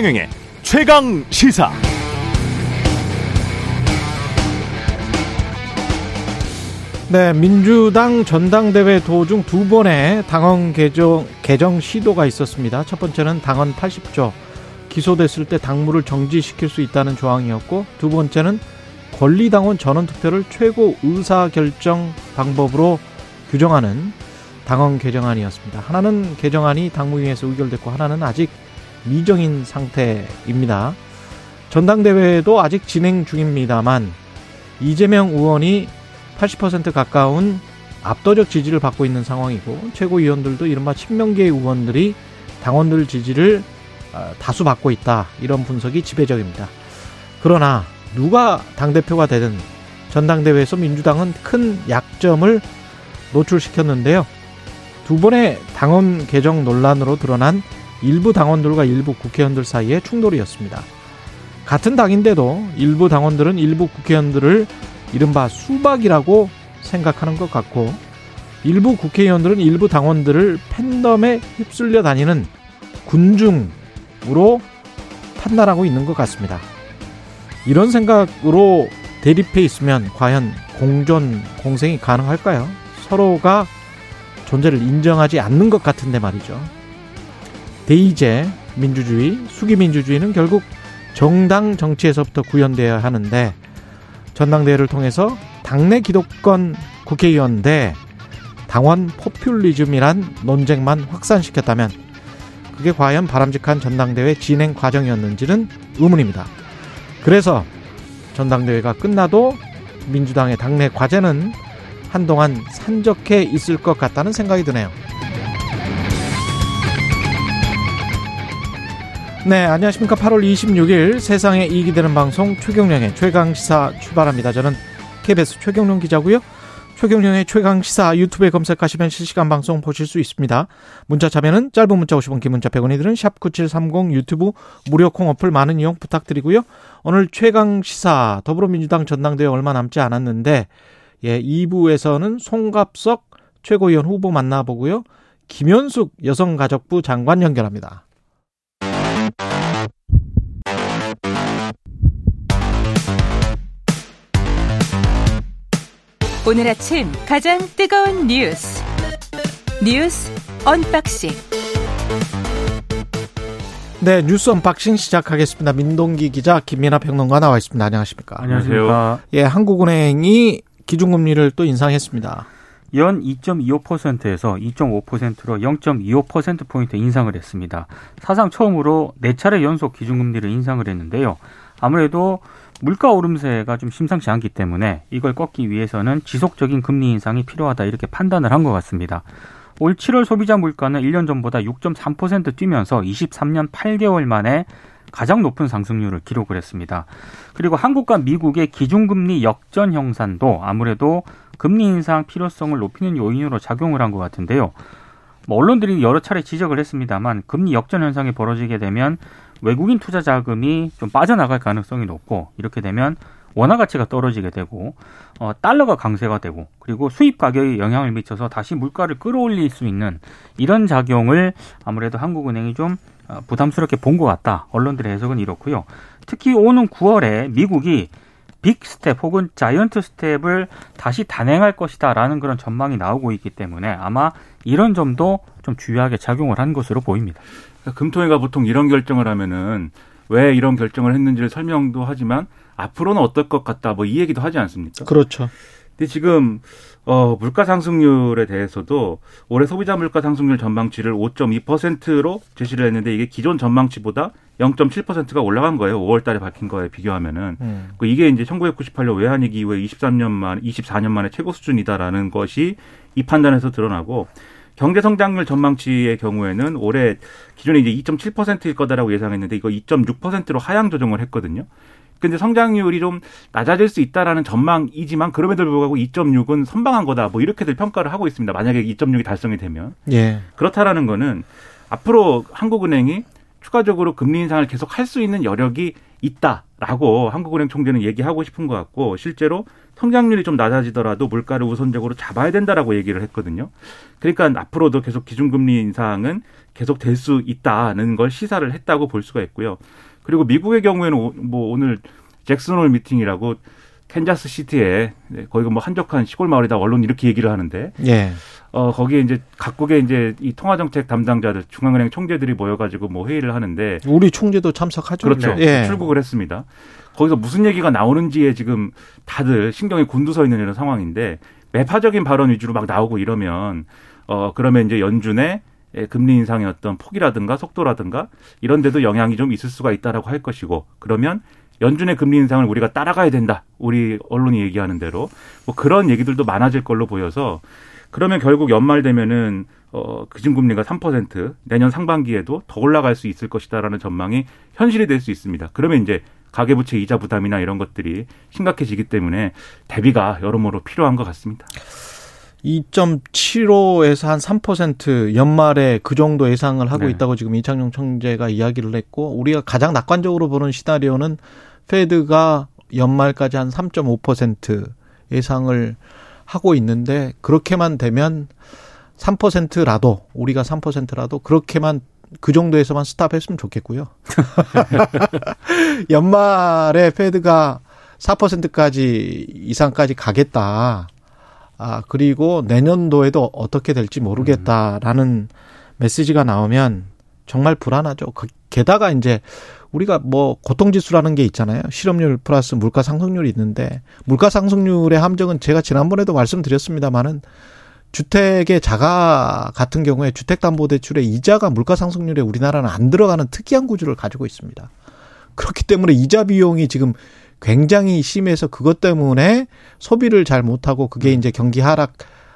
최경영의 최강 시사. 네, 민주당 전당대회 도중 두 번의 당원 개정, 개정 시도가 있었습니다. 첫 번째는 당원 80조 기소됐을 때 당무를 정지시킬 수 있다는 조항이었고 두 번째는 권리당원 전원투표를 최고 의사결정 방법으로 규정하는 당원 개정안이었습니다. 하나는 개정안이 당무위에서 의결됐고 하나는 아직 미정인 상태입니다. 전당대회도 아직 진행 중입니다만 이재명 의원이 80% 가까운 압도적 지지를 받고 있는 상황이고 최고위원들도 이른바 친명계 의원들이 당원들 지지를 어, 다수 받고 있다 이런 분석이 지배적입니다. 그러나 누가 당대표가 되든 전당대회에서 민주당은 큰 약점을 노출시켰는데요. 두 번의 당원 개정 논란으로 드러난 일부 당원들과 일부 국회의원들 사이의 충돌이었습니다. 같은 당인데도 일부 당원들은 일부 국회의원들을 이른바 수박이라고 생각하는 것 같고 일부 국회의원들은 일부 당원들을 팬덤에 휩쓸려 다니는 군중으로 판단하고 있는 것 같습니다. 이런 생각으로 대립해 있으면 과연 공존, 공생이 가능할까요? 서로가 존재를 인정하지 않는 것 같은데 말이죠. 대의제 민주주의, 수기민주주의는 결국 정당 정치에서부터 구현되어야 하는데 전당대회를 통해서 당내 기득권 국회의원 대 당원 포퓰리즘이란 논쟁만 확산시켰다면 그게 과연 바람직한 전당대회 진행 과정이었는지는 의문입니다. 그래서 전당대회가 끝나도 민주당의 당내 과제는 한동안 산적해 있을 것 같다는 생각이 드네요. 네, 안녕하십니까. 8월 26일 세상에 이익이 되는 방송 최경령의 최강시사 출발합니다. 저는 KBS 최경령 기자고요. 최경령의 최강시사 유튜브에 검색하시면 실시간 방송 보실 수 있습니다. 문자 참여는 짧은 문자 50원, 긴 문자 100원이 드는 샵9730 유튜브 무료 콩 어플 많은 이용 부탁드리고요. 오늘 최강시사 더불어민주당 전당대회 얼마 남지 않았는데 예, 2부에서는 송갑석 최고위원 후보 만나보고요. 김현숙 여성가족부 장관 연결합니다. 오늘 아침 가장 뜨거운 뉴스 뉴스 unboxing 네 뉴스 unboxing 시작하겠습니다. 민동기 기자 김민하 평론가 나와 있습니다. 안녕하십니까? 안녕하세요. 예, 한국은행이 기준금리를 또 인상했습니다. 연 2.25%에서 2.5%로 0.25%포인트 인상을 했습니다. 사상 처음으로 4차례 연속 기준금리를 인상을 했는데요. 아무래도 물가 오름세가 좀 심상치 않기 때문에 이걸 꺾기 위해서는 지속적인 금리 인상이 필요하다 이렇게 판단을 한 것 같습니다. 올 7월 소비자 물가는 1년 전보다 6.3% 뛰면서 23년 8개월 만에 가장 높은 상승률을 기록을 했습니다. 그리고 한국과 미국의 기준금리 역전 형산도 아무래도 금리 인상 필요성을 높이는 요인으로 작용을 한 것 같은데요. 뭐 언론들이 여러 차례 지적을 했습니다만 금리 역전 현상이 벌어지게 되면 외국인 투자 자금이 좀 빠져나갈 가능성이 높고 이렇게 되면 원화 가치가 떨어지게 되고 어, 달러가 강세가 되고 그리고 수입 가격에 영향을 미쳐서 다시 물가를 끌어올릴 수 있는 이런 작용을 아무래도 한국은행이 좀 어, 부담스럽게 본 것 같다. 언론들의 해석은 이렇고요. 특히 오는 9월에 미국이 big step 혹은 giant step을 다시 단행할 것이다라는 그런 전망이 나오고 있기 때문에 아마 이런 점도 좀 주요하게 작용을 한 것으로 보입니다. 그러니까 금토회가 보통 이런 결정을 하면은 왜 이런 결정을 했는지를 설명도 하지만 앞으로는 어떨 것 같다 뭐 이 얘기도 하지 않습니까? 그렇죠. 근데 지금 어 물가 상승률에 대해서도 올해 소비자 물가 상승률 전망치를 5.2%로 제시를 했는데 이게 기존 전망치보다 0.7%가 올라간 거예요. 5월 달에 밝힌 거에 비교하면은. 음. 그 이게 이제 1998년 외환위기 이후에 23년 만 24년 만에 최고 수준이다라는 것이 이 판단에서 드러나고 경제 성장률 전망치의 경우에는 올해 기존에 이제 2.7%일 거다라고 예상했는데 이거 2.6%로 하향 조정을 했거든요. 근데 성장률이 좀 낮아질 수 있다라는 전망이지만 그럼에도 불구하고 2.6은 선방한 거다. 뭐 이렇게들 평가를 하고 있습니다. 만약에 2.6이 달성이 되면. 예. 그렇다라는 거는 앞으로 한국은행이 추가적으로 금리 인상을 계속 할 수 있는 여력이 있다라고 한국은행 총재는 얘기하고 싶은 것 같고 실제로 성장률이 좀 낮아지더라도 물가를 우선적으로 잡아야 된다라고 얘기를 했거든요. 그러니까 앞으로도 계속 기준금리 인상은 계속 될 수 있다는 걸 시사를 했다고 볼 수가 있고요. 그리고 미국의 경우에는 뭐 오늘 잭슨홀 미팅이라고 캔자스 시티에 네, 거기가 뭐 한적한 시골 마을이다 언론 이렇게 얘기를 하는데 예. 어 거기에 이제 각국의 이제 이 통화 정책 담당자들 중앙은행 총재들이 모여가지고 뭐 회의를 하는데 우리 총재도 참석하죠. 그렇죠 예. 출국을 했습니다. 거기서 무슨 얘기가 나오는지에 지금 다들 신경이 곤두서 있는 이런 상황인데 매파적인 발언 위주로 막 나오고 이러면 어 그러면 이제 연준의 금리 인상의 어떤 폭이라든가 속도라든가 이런 데도 영향이 좀 있을 수가 있다라고 할 것이고 그러면 연준의 금리 인상을 우리가 따라가야 된다. 우리 언론이 얘기하는 대로 뭐 그런 얘기들도 많아질 걸로 보여서 그러면 결국 연말 되면은 어 기준금리가 3% 내년 상반기에도 더 올라갈 수 있을 것이다라는 전망이 현실이 될 수 있습니다. 그러면 이제 가계부채 이자 부담이나 이런 것들이 심각해지기 때문에 대비가 여러모로 필요한 것 같습니다. 2.75에서 한 3% 연말에 그 정도 예상을 하고 네. 있다고 지금 이창용 총재가 이야기를 했고 우리가 가장 낙관적으로 보는 시나리오는 페드가 연말까지 한 3.5% 예상을 하고 있는데 그렇게만 되면 3%라도 우리가 3%라도 그렇게만 그 정도에서만 스탑했으면 좋겠고요. 연말에 페드가 4%까지 이상까지 가겠다. 아, 그리고 내년도에도 어떻게 될지 모르겠다라는 메시지가 나오면 정말 불안하죠. 그, 게다가 이제 우리가 뭐 고통지수라는 게 있잖아요. 실업률 플러스 물가 상승률이 있는데 물가 상승률의 함정은 제가 지난번에도 말씀드렸습니다마는 주택의 자가 같은 경우에 주택담보대출의 이자가 물가 상승률에 우리나라는 안 들어가는 특이한 구조를 가지고 있습니다. 그렇기 때문에 이자 비용이 지금 굉장히 심해서 그것 때문에 소비를 잘 못하고 그게 이제 경기 하락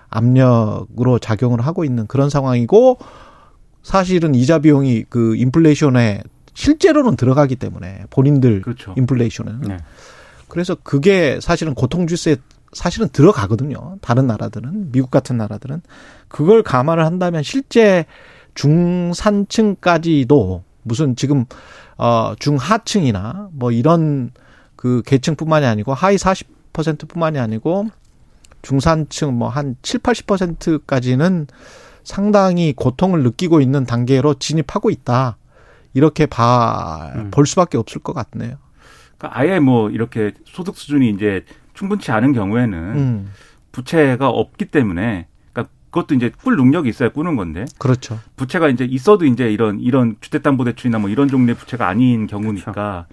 압력으로 작용을 하고 있는 그런 상황이고 사실은 이자 비용이 그 인플레이션에 실제로는 들어가기 때문에 본인들 그렇죠. 인플레이션은 네. 그래서 그게 사실은 고통지수에 사실은 들어가거든요. 다른 나라들은 미국 같은 나라들은 그걸 감안을 한다면 실제 중산층까지도 무슨 지금 어 중하층이나 뭐 이런 그 계층뿐만이 아니고 하위 40%뿐만이 아니고 중산층 뭐 한 7, 80%까지는 상당히 고통을 느끼고 있는 단계로 진입하고 있다. 이렇게 봐, 음. 볼 수밖에 없을 것 같네요. 그러니까 아예 뭐 이렇게 소득 수준이 이제 충분치 않은 경우에는 음, 부채가 없기 때문에 그러니까 그것도 이제 꿀 능력이 있어야 꾸는 건데 그렇죠. 부채가 이제 있어도 이제 이런 이런 주택담보대출이나 뭐 이런 종류의 부채가 아닌 경우니까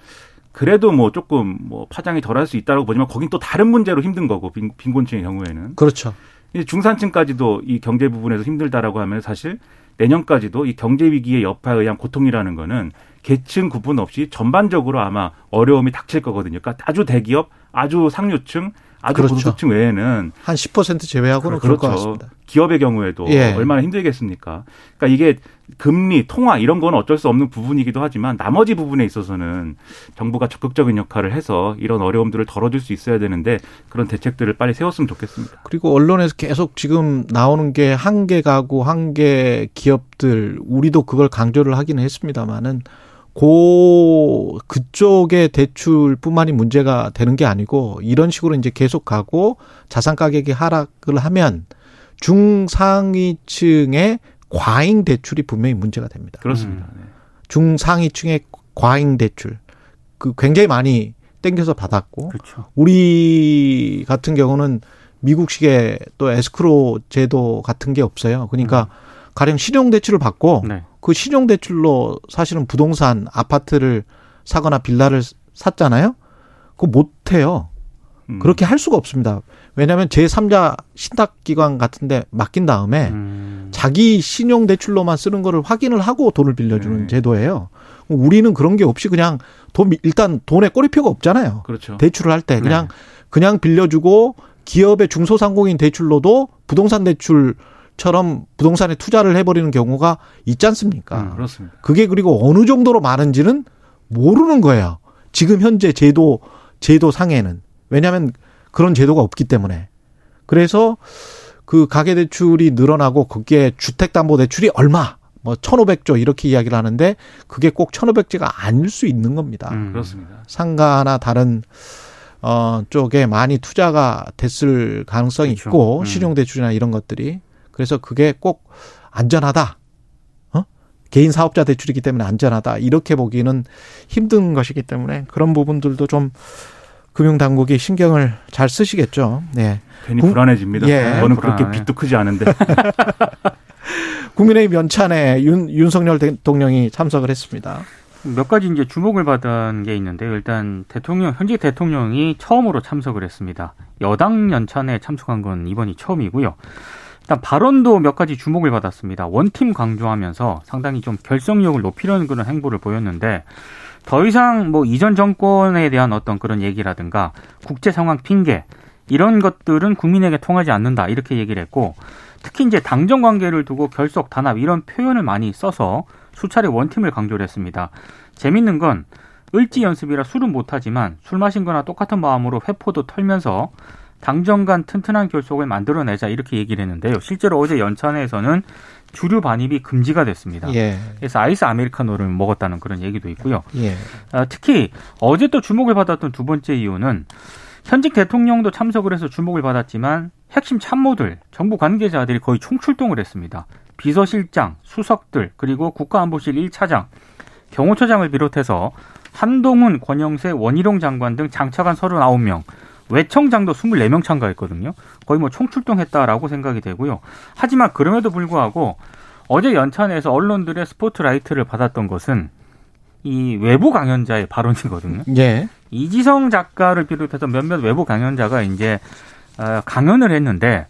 그래도뭐 조금 뭐 파장이 덜할 수 있다고 보지만 거긴 또 다른 문제로 힘든 거고 빈, 빈곤층의 경우에는 그렇죠. 이제 중산층까지도 이 경제 부분에서 힘들다라고 하면 사실 내년까지도 이 경제 위기의 여파에 의한 고통이라는 거는 계층 구분 없이 전반적으로 아마 어려움이 닥칠 거거든요. 그러니까 아주 대기업, 아주 상류층, 아주 그렇죠. 고소득층 외에는 한 10% 제외하고는 같습니다. 기업의 경우에도 예. 얼마나 힘들겠습니까? 그러니까 이게 금리, 통화 이런 건 어쩔 수 없는 부분이기도 하지만 나머지 부분에 있어서는 정부가 적극적인 역할을 해서 이런 어려움들을 덜어줄 수 있어야 되는데 그런 대책들을 빨리 세웠으면 좋겠습니다. 그리고 언론에서 계속 지금 나오는 게 한계 가구, 한계 기업들, 우리도 그걸 강조를 하기는 했습니다만은 고 그쪽의 대출뿐만이 문제가 되는 게 아니고 이런 식으로 이제 계속 가고 자산 가격이 하락을 하면 중상위층의 과잉 대출이 분명히 문제가 됩니다. 그렇습니다. 네. 중상위층의 과잉 대출 그 굉장히 많이 땡겨서 받았고 그렇죠. 우리 같은 경우는 미국식의 또 에스크로 제도 같은 게 없어요. 그러니까 가령 신용 대출을 받고 네. 그 신용 대출로 사실은 부동산 아파트를 사거나 빌라를 샀잖아요. 그거 못 해요. 음. 그렇게 할 수가 없습니다. 왜냐하면 제3자 신탁기관 같은데 맡긴 다음에 음. 자기 신용 대출로만 쓰는 거를 확인을 하고 돈을 빌려주는 네. 제도예요. 우리는 그런 게 없이 그냥 돈 일단 돈에 꼬리표가 없잖아요. 그렇죠. 대출을 할 때 그냥 그냥 빌려주고 기업의 중소상공인 대출로도 부동산 대출 처럼 부동산에 투자를 해버리는 경우가 있지 않습니까? 음, 그렇습니다. 그게 그리고 어느 정도로 많은지는 모르는 거예요. 지금 현재 제도 제도 상에는 왜냐하면 그런 제도가 없기 때문에 그래서 그 가계 대출이 늘어나고 거기에 주택 담보 대출이 얼마 뭐 1,500조 이렇게 이야기를 하는데 그게 꼭 1,500조가 아닐 수 있는 겁니다. 음. 그렇습니다. 상가나 다른 어 쪽에 많이 투자가 됐을 가능성이 그렇죠. 있고 음. 신용 대출이나 이런 것들이 그래서 그게 꼭 안전하다. 어? 개인 사업자 대출이기 때문에 안전하다. 이렇게 보기는 힘든 것이기 때문에 그런 부분들도 좀 금융 당국이 신경을 잘 쓰시겠죠. 네. 괜히 국- 불안해집니다. 예. 저는 그렇게 불안해. 빚도 크지 않은데. 국민의힘 연찬에 윤, 윤석열 대통령이 참석을 했습니다. 몇 가지 이제 주목을 받은 게 있는데요. 일단 대통령 현직 대통령이 처음으로 참석을 했습니다. 여당 연찬에 참석한 건 이번이 처음이고요. 일단 발언도 몇 가지 주목을 받았습니다. 원팀 강조하면서 상당히 좀 결속력을 높이려는 그런 행보를 보였는데 더 이상 뭐 이전 정권에 대한 어떤 그런 얘기라든가 국제 상황 핑계 이런 것들은 국민에게 통하지 않는다 이렇게 얘기를 했고 특히 이제 당정 관계를 두고 결속 단합 이런 표현을 많이 써서 수차례 one team을 강조를 했습니다. 재밌는 건 을지 연습이라 술은 못하지만 술 마신 거나 똑같은 마음으로 회포도 털면서 당정 간 튼튼한 결속을 만들어내자 이렇게 얘기를 했는데요. 실제로 어제 연찬회에서는 주류 반입이 금지가 됐습니다. 예. 그래서 아이스 아메리카노를 먹었다는 그런 얘기도 있고요. 예. 아, 특히 어제 또 주목을 받았던 두 번째 이유는 현직 대통령도 참석을 해서 주목을 받았지만 핵심 참모들, 정부 관계자들이 거의 총출동을 했습니다. 비서실장, 수석들, 그리고 국가안보실 1차장, 경호처장을 비롯해서 한동훈, 권영세, 원희룡 장관 등 장차관 39명, 외청장도 24명 참가했거든요. 거의 뭐 총출동했다라고 생각이 되고요. 하지만 그럼에도 불구하고 어제 연찬에서 언론들의 스포트라이트를 받았던 것은 이 외부 강연자의 발언이거든요. 예. 이지성 작가를 비롯해서 몇몇 외부 강연자가 이제 어, 강연을 했는데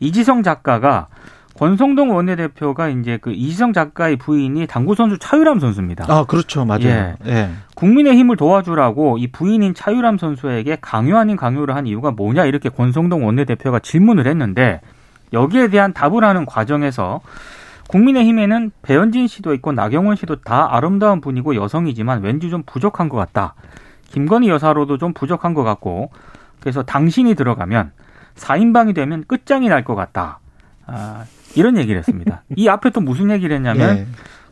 이지성 작가가 권성동 원내대표가 이제 그 이지성 작가의 부인이 당구 선수 차유람 선수입니다. 아, 그렇죠. 맞아요. 예. 예. 국민의힘을 도와주라고 이 부인인 차유람 선수에게 강요 아닌 강요를 한 이유가 뭐냐 이렇게 권성동 원내대표가 질문을 했는데 여기에 대한 답을 하는 과정에서 국민의힘에는 배현진 씨도 있고 나경원 씨도 다 아름다운 분이고 여성이지만 왠지 좀 부족한 것 같다. 김건희 여사로도 좀 부족한 것 같고 그래서 당신이 들어가면 4인방이 되면 끝장이 날 것 같다. 아, 이런 얘기를 했습니다. 이 앞에 또 무슨 얘기를 했냐면 예.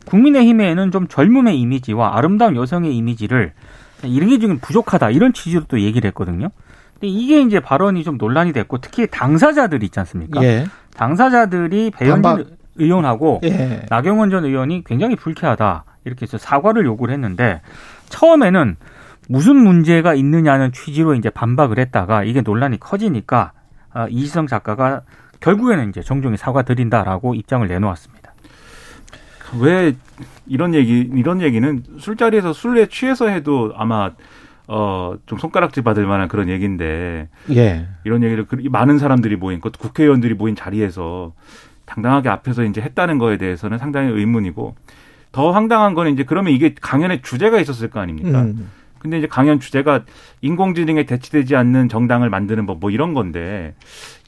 국민의힘에는 좀 젊음의 이미지와 아름다운 여성의 이미지를 이런 게 지금 부족하다 이런 취지로 또 얘기를 했거든요. 근데 이게 이제 발언이 좀 논란이 됐고 특히 당사자들 있지 않습니까? 예. 당사자들이 배현진 반박. 의원하고 예. 나경원 전 의원이 굉장히 불쾌하다 이렇게 해서 사과를 요구를 했는데 처음에는 무슨 문제가 있느냐는 취지로 이제 반박을 했다가 이게 논란이 커지니까 아, 이지성 작가가 결국에는 이제 정중히 사과 드린다라고 입장을 내놓았습니다. 왜 이런 얘기 이런 얘기는 술자리에서 술에 취해서 해도 아마 어 좀 손가락질 받을 만한 그런 얘기인데 예. 이런 얘기를 그- 많은 사람들이 모인 그 국회의원들이 모인 자리에서 당당하게 앞에서 이제 했다는 거에 대해서는 상당히 의문이고 더 황당한 거는 이제 그러면 이게 강연의 주제가 있었을 거 아닙니까? 음. 근데 이제 강연 주제가 인공지능에 대치되지 않는 정당을 만드는 법 뭐 이런 건데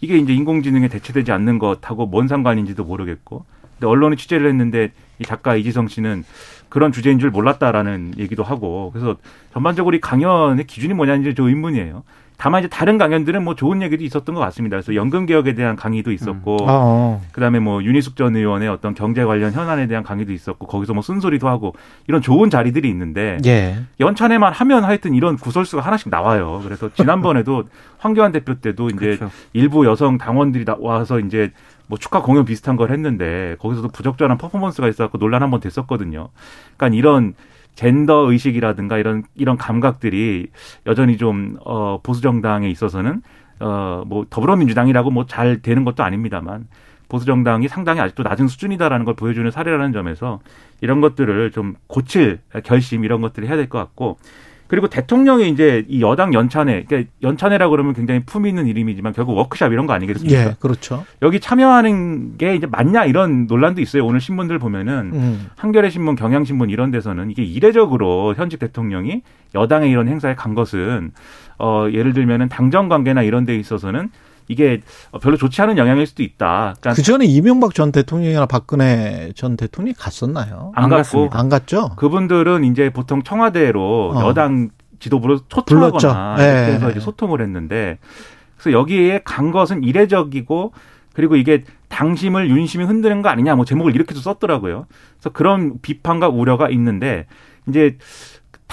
이게 이제 인공지능에 대치되지 않는 것하고 뭔 상관인지도 모르겠고 근데 언론이 취재를 했는데 이 작가 이지성 씨는 그런 주제인 줄 몰랐다라는 얘기도 하고 그래서 전반적으로 이 강연의 기준이 뭐냐는 저 의문이에요. 다만 이제 다른 강연들은 뭐 좋은 얘기도 있었던 것 같습니다. 그래서 연금 개혁에 대한 강의도 있었고 아, 어. 그다음에 뭐 윤희숙 전 의원의 어떤 경제 관련 현안에 대한 강의도 있었고 거기서 뭐 쓴소리도 하고 이런 좋은 자리들이 있는데 예. 연찬에만 하면 하여튼 이런 구설수가 하나씩 나와요. 그래서 지난번에도 황교안 대표 때도 이제 그렇죠. 일부 여성 당원들이 나와서 이제 뭐 축하 공연 비슷한 걸 했는데 거기서도 부적절한 퍼포먼스가 있어갖고 논란 한 번 됐었거든요. 그러니까 이런 젠더 의식이라든가 이런 이런 감각들이 여전히 좀 어, 보수 정당에 있어서는 어, 뭐 더불어민주당이라고 뭐 잘 되는 것도 아닙니다만 보수 정당이 상당히 아직도 낮은 수준이다라는 걸 보여주는 사례라는 점에서 이런 것들을 좀 고칠 결심 이런 것들을 해야 될 것 같고 그리고 대통령이 이제 이 여당 연찬회, 그러니까 연찬회라 그러면 굉장히 품위 있는 이름이지만 결국 워크샵 이런 거 아니겠습니까? 예. 그렇죠. 여기 참여하는 게 이제 맞냐 이런 논란도 있어요. 오늘 신문들 보면은 음. 한겨레 신문, 경향 신문 이런 데서는 이게 이례적으로 현직 대통령이 여당의 이런 행사에 간 것은 어 예를 들면은 당정 관계나 이런 데 있어서는 이게 별로 좋지 않은 영향일 수도 있다. 그러니까 그 전에 이명박 전 대통령이나 박근혜 전 대통령이 갔었나요? 안 안 갔고. 안 갔죠? 그분들은 이제 보통 청와대로 어. 여당 지도부로 불렀죠. 이렇게 예. 이제 소통을 했는데 그래서 여기에 간 것은 이례적이고 그리고 이게 당심을 윤심이 흔드는 거 아니냐 뭐 제목을 이렇게도 썼더라고요. 그래서 그런 비판과 우려가 있는데 이제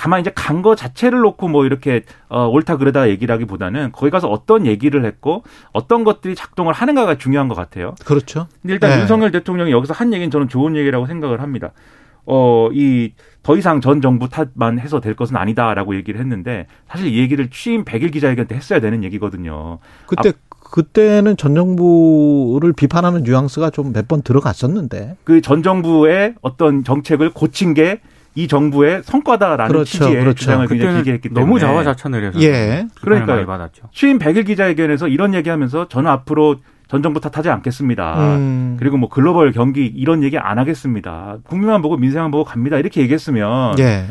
다만 이제 간 거 자체를 놓고 뭐 이렇게 어 옳다 그러다 얘기를 하기보다는 거기 가서 어떤 얘기를 했고 어떤 것들이 작동을 하는가가 중요한 것 같아요. 그렇죠. 근데 일단 네. 윤석열 대통령이 여기서 한 얘기는 저는 좋은 얘기라고 생각을 합니다. 어, 이, 더 이상 전 정부 탓만 해서 될 것은 아니다라고 얘기를 했는데 사실 이 얘기를 취임 100일 기자회견 때 했어야 되는 얘기거든요. 그때 그때는 전 정부를 비판하는 뉘앙스가 좀 몇 번 들어갔었는데. 그 전 정부의 어떤 정책을 고친 게 이 정부의 성과다라는 그렇죠, 취지의 그렇죠. 주장을 굉장히 길게 했기 때문에 너무 자화자찬을 해서 예. 많이 받았죠. 취임 100일 기자회견에서 이런 얘기하면서 저는 앞으로 전 정부 탓하지 않겠습니다. 음. 그리고 뭐 글로벌 경기 이런 얘기 안 하겠습니다. 국민만 보고 민생만 보고 갑니다. 이렇게 얘기했으면 예.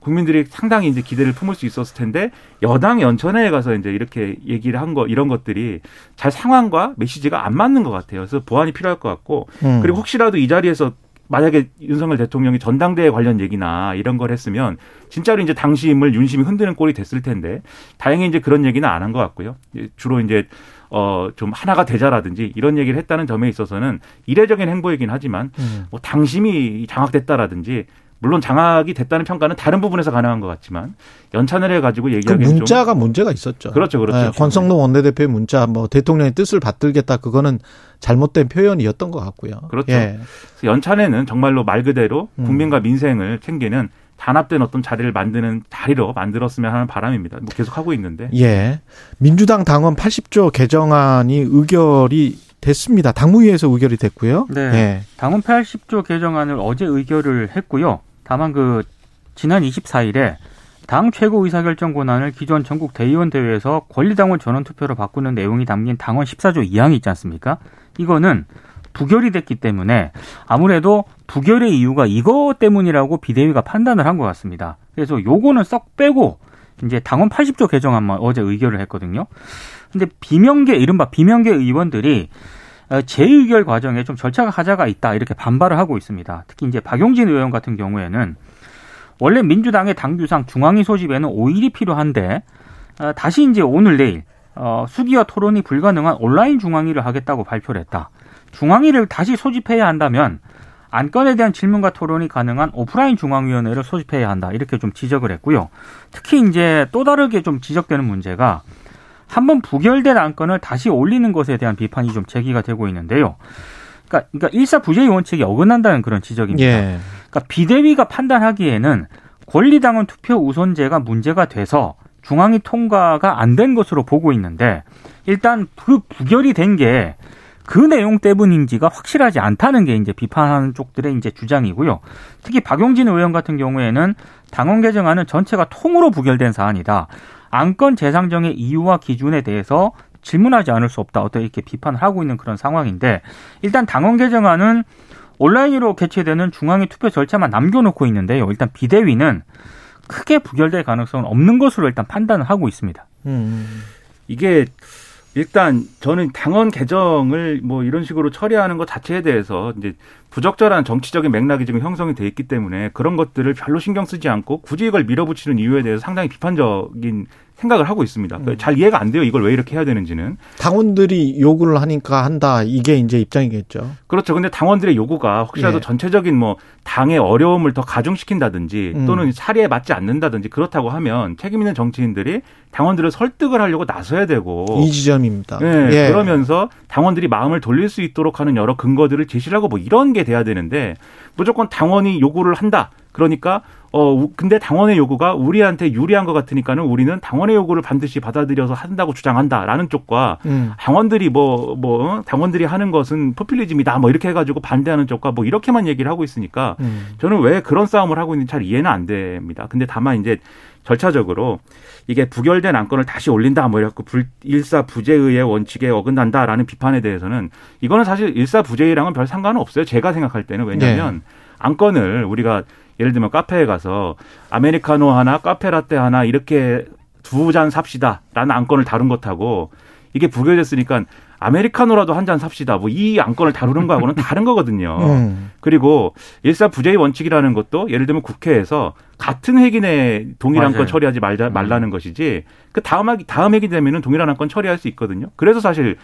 국민들이 상당히 이제 기대를 품을 수 있었을 텐데 여당 연천회에 가서 이제 이렇게 얘기를 한 거 이런 것들이 잘 상황과 메시지가 안 맞는 것 같아요. 그래서 보완이 필요할 것 같고 음. 그리고 혹시라도 이 자리에서 만약에 윤석열 대통령이 전당대회 관련 얘기나 이런 걸 했으면 진짜로 이제 당심을 윤심이 흔드는 꼴이 됐을 텐데 다행히 이제 그런 얘기는 안 한 것 같고요. 이제 주로 이제 어 좀 하나가 되자라든지 이런 얘기를 했다는 점에 있어서는 이례적인 행보이긴 하지만 음. 뭐 당심이 장악됐다라든지 물론 장악이 됐다는 평가는 다른 부분에서 가능한 것 같지만 연찬을 해가지고 그 얘기하기는 좀 문자가 문제가 있었죠. 그렇죠, 그렇죠. 예, 권성동 원내대표의 문자, 뭐 대통령의 뜻을 받들겠다 그거는 잘못된 표현이었던 것 같고요. 그렇죠. 예. 연찬에는 정말로 말 그대로 음. 국민과 민생을 챙기는 단합된 어떤 자리를 만드는 자리로 만들었으면 하는 바람입니다. 뭐 계속 하고 있는데 예. 민주당 당원 80조 개정안이 의결이 됐습니다. 당무위에서 의결이 됐고요. 네. 예. 당원 80조 개정안을 어제 의결을 했고요. 다만 그 지난 24일에 당 최고 의사결정 권한을 기존 전국 대의원 대회에서 권리당원 전원 투표로 바꾸는 내용이 담긴 당원 14조 2항이 있지 않습니까? 이거는 부결이 됐기 때문에 아무래도 부결의 이유가 이거 때문이라고 비대위가 판단을 한 것 같습니다. 그래서 요거는 썩 빼고 이제 당원 80조 개정안만 어제 의결을 했거든요. 근데 비명계 이른바 비명계 의원들이 어, 재의결 과정에 좀 절차가 하자가 있다 이렇게 반발을 하고 있습니다. 특히 이제 박용진 의원 같은 경우에는 원래 민주당의 당규상 중앙위 소집에는 5일이 필요한데 어, 다시 이제 오늘 내일 어, 수기와 토론이 불가능한 온라인 중앙위를 하겠다고 발표를 했다. 중앙위를 다시 소집해야 한다면 안건에 대한 질문과 토론이 가능한 오프라인 중앙위원회를 소집해야 한다. 이렇게 좀 지적을 했고요. 특히 이제 또 다르게 좀 지적되는 문제가 한 번 부결된 안건을 다시 올리는 것에 대한 비판이 좀 제기가 되고 있는데요. 그러니까, 그러니까 일사 부재의 원칙이 어긋난다는 그런 지적입니다. 예. 그러니까 비대위가 판단하기에는 권리당원 투표 우선제가 문제가 돼서 중앙위 통과가 안 된 것으로 보고 있는데 일단 그 부결이 된 게 그 내용 때문인지가 확실하지 않다는 게 이제 비판하는 쪽들의 이제 주장이고요. 특히 박용진 의원 같은 경우에는 당원 개정안은 전체가 통으로 부결된 사안이다. 안건 재상정의 이유와 기준에 대해서 질문하지 않을 수 없다. 어떻게 이렇게 비판을 하고 있는 그런 상황인데 일단 당원 개정안은 온라인으로 개최되는 중앙위 투표 절차만 남겨놓고 있는데요. 일단 비대위는 크게 부결될 가능성은 없는 것으로 일단 판단을 하고 있습니다. 음. 이게 일단 저는 당원 개정을 뭐 이런 식으로 처리하는 것 자체에 대해서 이제 부적절한 정치적인 맥락이 지금 형성이 돼 있기 때문에 그런 것들을 별로 신경 쓰지 않고 굳이 이걸 밀어붙이는 이유에 대해서 상당히 비판적인 생각을 하고 있습니다. 그러니까 잘 이해가 안 돼요. 이걸 왜 이렇게 해야 되는지는. 당원들이 요구를 하니까 한다. 이게 이제 입장이겠죠. 그렇죠. 근데 당원들의 요구가 혹시라도 예. 전체적인 뭐 당의 어려움을 더 가중시킨다든지 음. 또는 사리에 맞지 않는다든지 그렇다고 하면 책임 있는 정치인들이 당원들을 설득을 하려고 나서야 되고 이 지점입니다. 네, 예. 그러면서 당원들이 마음을 돌릴 수 있도록 하는 여러 근거들을 제시를 하고 뭐 이런 게 돼야 되는데 무조건 당원이 요구를 한다. 그러니까 어 우- 근데 당원의 요구가 우리한테 유리한 것 같으니까는 우리는 당원의 요구를 반드시 받아들여서 한다고 주장한다라는 쪽과 음. 당원들이 뭐, 뭐, 당원들이 하는 것은 포퓰리즘이다. 뭐 이렇게 해가지고 반대하는 쪽과 뭐 이렇게만 얘기를 하고 있으니까 음. 저는 왜 그런 싸움을 하고 있는지 잘 이해는 안 됩니다. 근데 다만 이제 절차적으로 이게 부결된 안건을 다시 올린다 뭐 이래갖고 불, 일사부재의의 원칙에 어긋난다라는 비판에 대해서는 이거는 사실 일사부재의랑은 별 상관은 없어요. 제가 생각할 때는 왜냐하면 안건을 우리가 예를 들면 카페에 가서 아메리카노 하나 카페 라떼 하나 이렇게 두 잔 삽시다라는 안건을 다룬 것하고 이게 부결됐으니까 아메리카노라도 한 잔 삽시다. 뭐 이 안건을 다루는 거하고는 다른 거거든요. 음. 그리고 일사부재의 원칙이라는 것도 예를 들면 국회에서 같은 회기 내에 동일한 맞아요. 건 처리하지 말자 말라는 것이지 그 다음 학- 다음 회기 되면은 동일한 안건 처리할 수 있거든요. 그래서 사실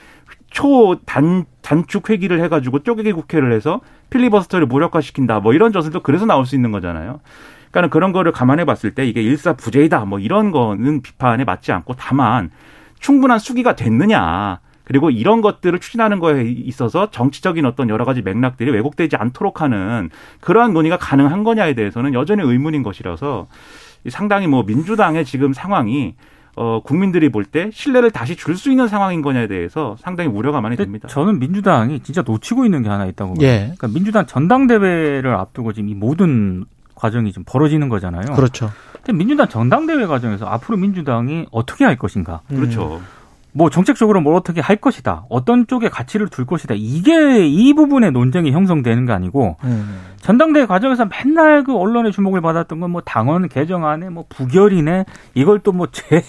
초단 단축 회기를 해가지고 쪼개기 국회를 해서 필리버스터를 무력화시킨다. 뭐 이런 젖을도 그래서 나올 수 있는 거잖아요. 그러니까 그런 거를 감안해 봤을 때 이게 일사부재이다 뭐 이런 거는 비판에 맞지 않고 다만 충분한 수기가 됐느냐. 그리고 이런 것들을 추진하는 거에 있어서 정치적인 어떤 여러 가지 맥락들이 왜곡되지 않도록 하는 그러한 논의가 가능한 거냐에 대해서는 여전히 의문인 것이라서 상당히 뭐 민주당의 지금 상황이 어, 국민들이 볼 때 신뢰를 다시 줄 수 있는 상황인 거냐에 대해서 상당히 우려가 많이 됩니다. 저는 민주당이 진짜 놓치고 있는 게 하나 있다고 봐요. 예. 그러니까 민주당 전당대회를 앞두고 지금 이 모든 과정이 좀 벌어지는 거잖아요. 그렇죠. 근데 민주당 전당대회 과정에서 앞으로 민주당이 어떻게 할 것인가? 그렇죠. 뭐 정책적으로 뭘 어떻게 할 것이다. 어떤 쪽에 가치를 둘 것이다. 이게 이 부분의 논쟁이 형성되는 게 아니고 음. 전당대회 과정에서 맨날 그 언론의 주목을 받았던 건 뭐 당원 개정안에 뭐 부결이네 이걸 또 뭐 재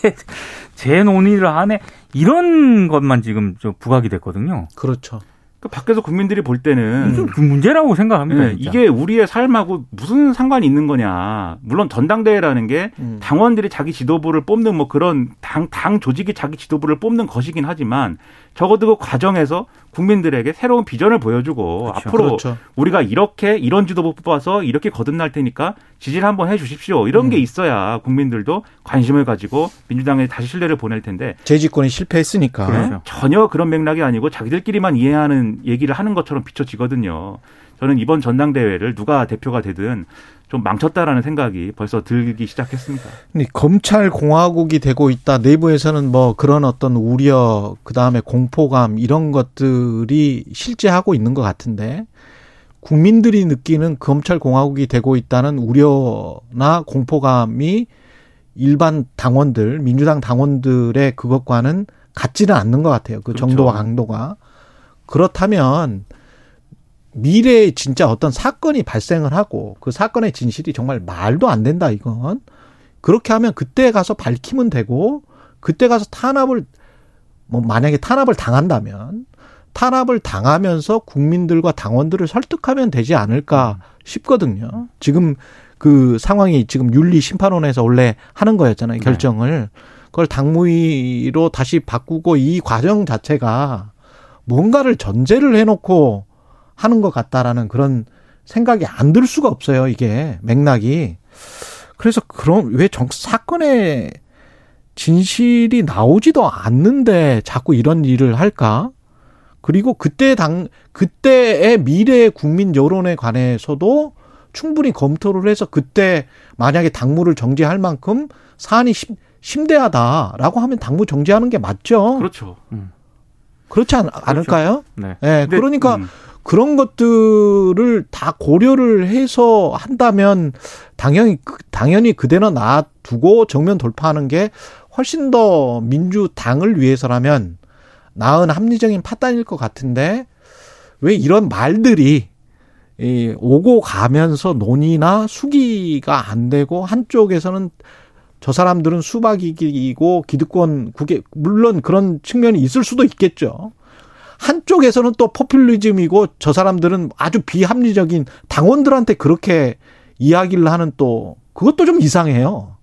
재논의를 하네 이런 것만 지금 좀 부각이 됐거든요. 그렇죠. 그 밖에서 국민들이 볼 때는 좀그 문제라고 생각합니다. 네. 이게 우리의 삶하고 무슨 상관이 있는 거냐. 물론 전당대회라는 게 음. 당원들이 자기 지도부를 뽑는 뭐 그런 당, 당 조직이 자기 지도부를 뽑는 것이긴 하지만 적어도 그 과정에서 국민들에게 새로운 비전을 보여주고 그렇죠. 앞으로 그렇죠. 우리가 이렇게 이런 지도부 뽑아서 이렇게 거듭날 테니까 지지를 한번 해 주십시오. 이런 음. 게 있어야 국민들도 관심을 가지고 민주당에 다시 신뢰를 보낼 텐데 재집권이 실패했으니까. 그렇죠. 전혀 그런 맥락이 아니고 자기들끼리만 이해하는 얘기를 하는 것처럼 비춰지거든요. 저는 이번 전당대회를 누가 대표가 되든 좀 망쳤다라는 생각이 벌써 들기 시작했습니다. 검찰 공화국이 되고 있다. 내부에서는 뭐 그런 어떤 우려, 그 다음에 공포감 이런 것들이 실제 하고 있는 것 같은데 국민들이 느끼는 검찰 공화국이 되고 있다는 우려나 공포감이 일반 당원들, 민주당 당원들의 그것과는 같지는 않는 것 같아요. 그 그렇죠. 정도와 강도가. 그렇다면 미래에 진짜 어떤 사건이 발생을 하고 그 사건의 진실이 정말 말도 안 된다 이건 그렇게 하면 그때 가서 밝히면 되고 그때 가서 탄압을 뭐 만약에 탄압을 당한다면 탄압을 당하면서 국민들과 당원들을 설득하면 되지 않을까 싶거든요. 지금 그 상황이 지금 윤리 심판원에서 원래 하는 거였잖아요. 네. 결정을. 그걸 당무위로 다시 바꾸고 이 과정 자체가 뭔가를 전제를 해놓고 하는 것 같다라는 그런 생각이 안 들 수가 없어요. 이게 맥락이. 그래서 그럼 왜 정, 사건의 진실이 나오지도 않는데 자꾸 이런 일을 할까? 그리고 그때 당, 그때의 미래 국민 여론에 관해서도 충분히 검토를 해서 그때 만약에 당무를 정지할 만큼 사안이 심, 심대하다라고 하면 당무 정지하는 게 맞죠. 그렇죠. 그렇지 않, 않을까요? 네. 예, 그러니까 음, 그런 것들을 다 고려를 해서 한다면 당연히 그- 당연히 그대로 놔두고 정면 돌파하는 게 훨씬 더 민주당을 위해서라면 나은 합리적인 판단일 것 같은데 왜 이런 말들이 이 오고 가면서 논의나 수기가 안 되고 한쪽에서는 저 사람들은 수박이고 기득권 국회 물론 그런 측면이 있을 수도 있겠죠. 한쪽에서는 또 포퓰리즘이고 저 사람들은 아주 비합리적인 당원들한테 그렇게 이야기를 하는 또 그것도 좀 이상해요.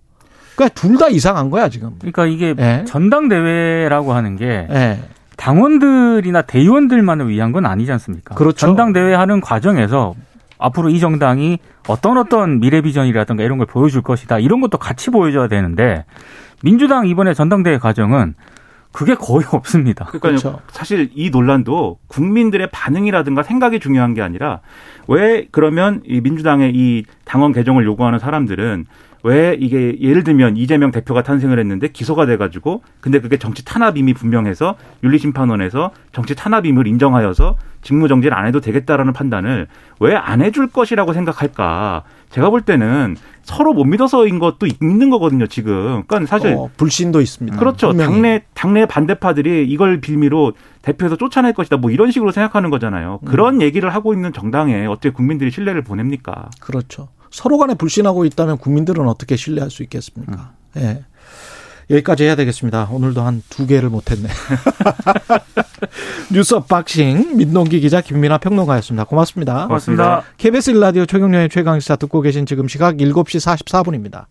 그러니까 둘 다 이상한 거야 지금. 그러니까 이게 예. 전당대회라고 하는 게 예. 당원들이나 대의원들만을 위한 건 아니지 않습니까? 그렇죠. 전당대회 하는 과정에서 앞으로 이 정당이 어떤 어떤 미래 비전이라든가 이런 걸 보여줄 것이다. 이런 것도 같이 보여줘야 되는데 민주당 이번에 전당대회 과정은 그게 거의 없습니다. 그러니까 그렇죠. 사실 이 논란도 국민들의 반응이라든가 생각이 중요한 게 아니라 왜 그러면 이 민주당의 이 당원 개정을 요구하는 사람들은 왜 이게 예를 들면 이재명 대표가 탄생을 했는데 기소가 돼가지고 근데 그게 정치 탄압임이 분명해서 윤리심판원에서 정치 탄압임을 인정하여서 직무정지를 안 해도 되겠다라는 판단을 왜 안 해줄 것이라고 생각할까? 제가 볼 때는 서로 못 믿어서인 것도 있는 거거든요, 지금. 그러니까 사실 어, 불신도 있습니다. 그렇죠. 분명히. 당내 당내 반대파들이 이걸 빌미로 대표에서 쫓아낼 것이다. 뭐 이런 식으로 생각하는 거잖아요. 그런 음. 얘기를 하고 있는 정당에 어떻게 국민들이 신뢰를 보냅니까? 그렇죠. 서로 간에 불신하고 있다면 국민들은 어떻게 신뢰할 수 있겠습니까? 음. 예. 여기까지 해야 되겠습니다. 오늘도 한 두 개를 못했네. 뉴스 unboxing 민동기 기자 김민하 평론가였습니다. 고맙습니다. 고맙습니다. KBS 1라디오 최경영의 최강시사 듣고 계신 지금 시각 7시 44분입니다.